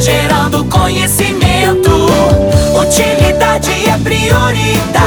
Gerando conhecimento. Utilidade é prioridade.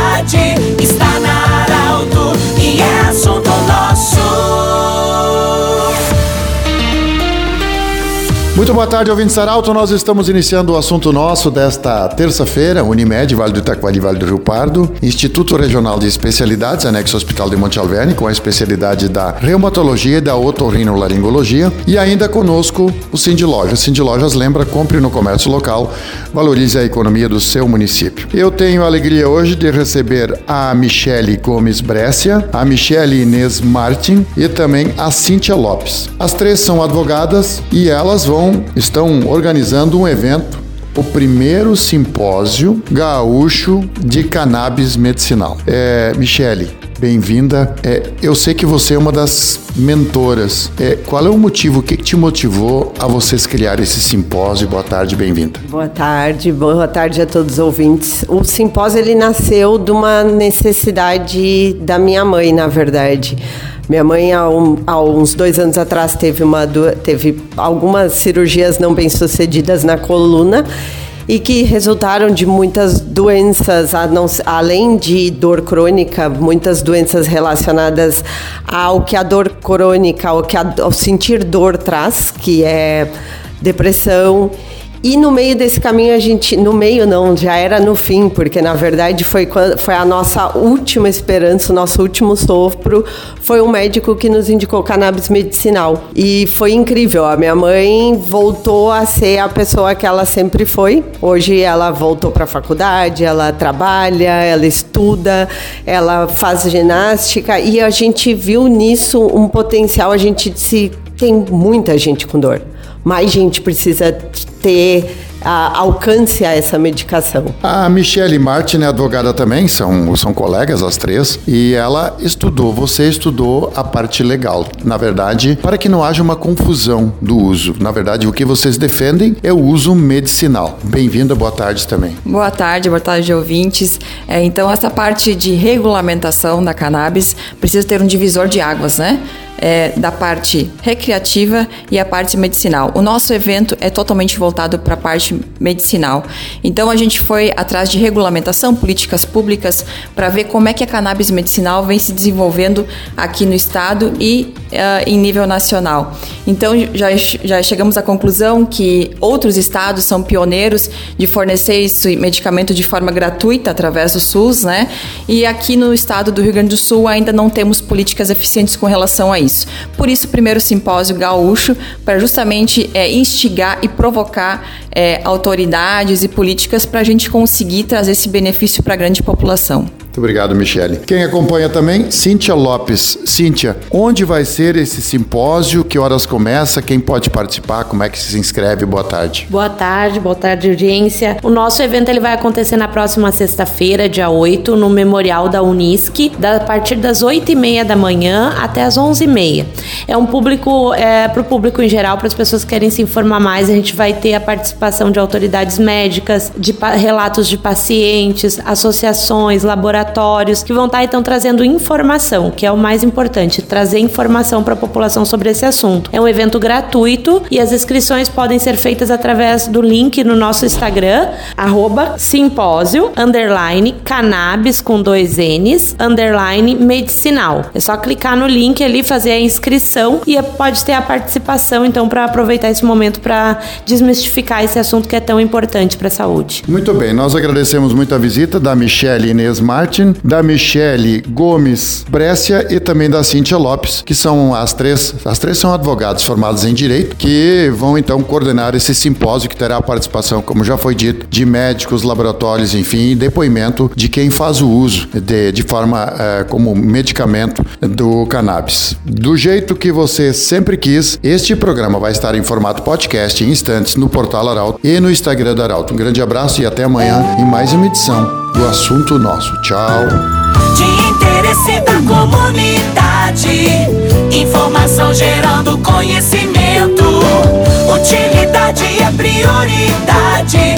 Muito boa tarde, ouvintes Saralto. Nós estamos iniciando o assunto nosso desta terça-feira, Unimed, Vale do Itaquari, Vale do Rio Pardo, Instituto Regional de Especialidades, anexo Hospital de Monte Alverne, com a especialidade da reumatologia e da otorrinolaringologia. E ainda conosco o Cindy Lojas. Cindy Lojas lembra, compre no comércio local, valorize a economia do seu município. Eu tenho a alegria hoje de receber a Michele Gomes Brescia, a Michele Inês Martin e também a Cíntia Lopes. As três são advogadas e elas vão estão organizando um evento, o primeiro simpósio gaúcho de cannabis medicinal. É, Michele, bem-vinda. É, eu sei que você é uma das mentoras. É, qual é o motivo, o que te motivou a vocês criar esse simpósio? Boa tarde, bem-vinda. Boa tarde, boa tarde a todos os ouvintes. O simpósio ele nasceu de uma necessidade da minha mãe, na verdade. Minha mãe, há, um, há, uns dois anos atrás, teve, uma, teve algumas cirurgias não bem sucedidas na coluna e que resultaram de muitas doenças, além de dor crônica, muitas doenças relacionadas ao que a dor crônica, ao que a, ao sentir dor traz, que é depressão e no meio desse caminho a gente, no meio não, já era no fim, porque na verdade foi, foi a nossa última esperança, o nosso último sopro, foi um médico que nos indicou cannabis medicinal. E foi incrível, a minha mãe voltou a ser a pessoa que ela sempre foi. Hoje ela voltou para a faculdade, ela trabalha, ela estuda, ela faz ginástica e a gente viu nisso um potencial, a gente se tem muita gente com dor mais gente precisa ter a, alcance a essa medicação. A Michelle Martin é advogada também, são, são colegas as três, e ela estudou, você estudou a parte legal. Na verdade, para que não haja uma confusão do uso. Na verdade, o que vocês defendem é o uso medicinal. Bem-vinda, boa tarde também. Boa tarde, boa tarde, ouvintes. É, então, essa parte de regulamentação da cannabis precisa ter um divisor de águas, né? é, da parte recreativa e a parte medicinal. O nosso evento é totalmente voltado para a parte medicinal. Então a gente foi atrás de regulamentação, políticas públicas para ver como é que a cannabis medicinal vem se desenvolvendo aqui no estado e uh, em nível nacional. Então já, já chegamos à conclusão que outros estados são pioneiros de fornecer esse medicamento de forma gratuita através do SUS, né? E aqui no estado do Rio Grande do Sul ainda não temos políticas eficientes com relação a isso isso. Por isso, o primeiro simpósio gaúcho, para justamente é, instigar e provocar é, autoridades e políticas para a gente conseguir trazer esse benefício para a grande população. Muito obrigado, Michele. Quem acompanha também, Cíntia Lopes. Cíntia, onde vai ser esse simpósio? Que horas começa? Quem pode participar? Como é que se inscreve? Boa tarde. Boa tarde, boa tarde, audiência. O nosso evento ele vai acontecer na próxima sexta-feira, dia 8, no Memorial da Unisc, da, a partir das 8h30 da manhã até as 11h30. É um público, é, para o público em geral, para as pessoas que querem se informar mais, a gente vai ter a participação de autoridades médicas, de relatos de pacientes, associações, laboratórios laboratórios que vão estar então trazendo informação, que é o mais importante, trazer informação para a população sobre esse assunto. É um evento gratuito e as inscrições podem ser feitas através do link no nosso Instagram, simpósio, underline, cannabis com dois N's, underline, medicinal. É só clicar no link ali, fazer a inscrição e pode ter a participação então para aproveitar esse momento para desmistificar esse assunto que é tão importante para a saúde. Muito bem, nós agradecemos muito a visita da Michelle Inês Marques Martin, da Michele Gomes Brescia e também da Cíntia Lopes, que são as três, as três são advogados formados em direito, que vão então coordenar esse simpósio que terá a participação, como já foi dito, de médicos, laboratórios, enfim, depoimento de quem faz o uso de, de forma é, como medicamento do cannabis. Do jeito que você sempre quis, este programa vai estar em formato podcast em instantes no portal Arauto e no Instagram do Arauto. Um grande abraço e até amanhã em mais uma edição do assunto nosso. Tchau. De interesse da comunidade, informação gerando conhecimento. Utilidade é prioridade.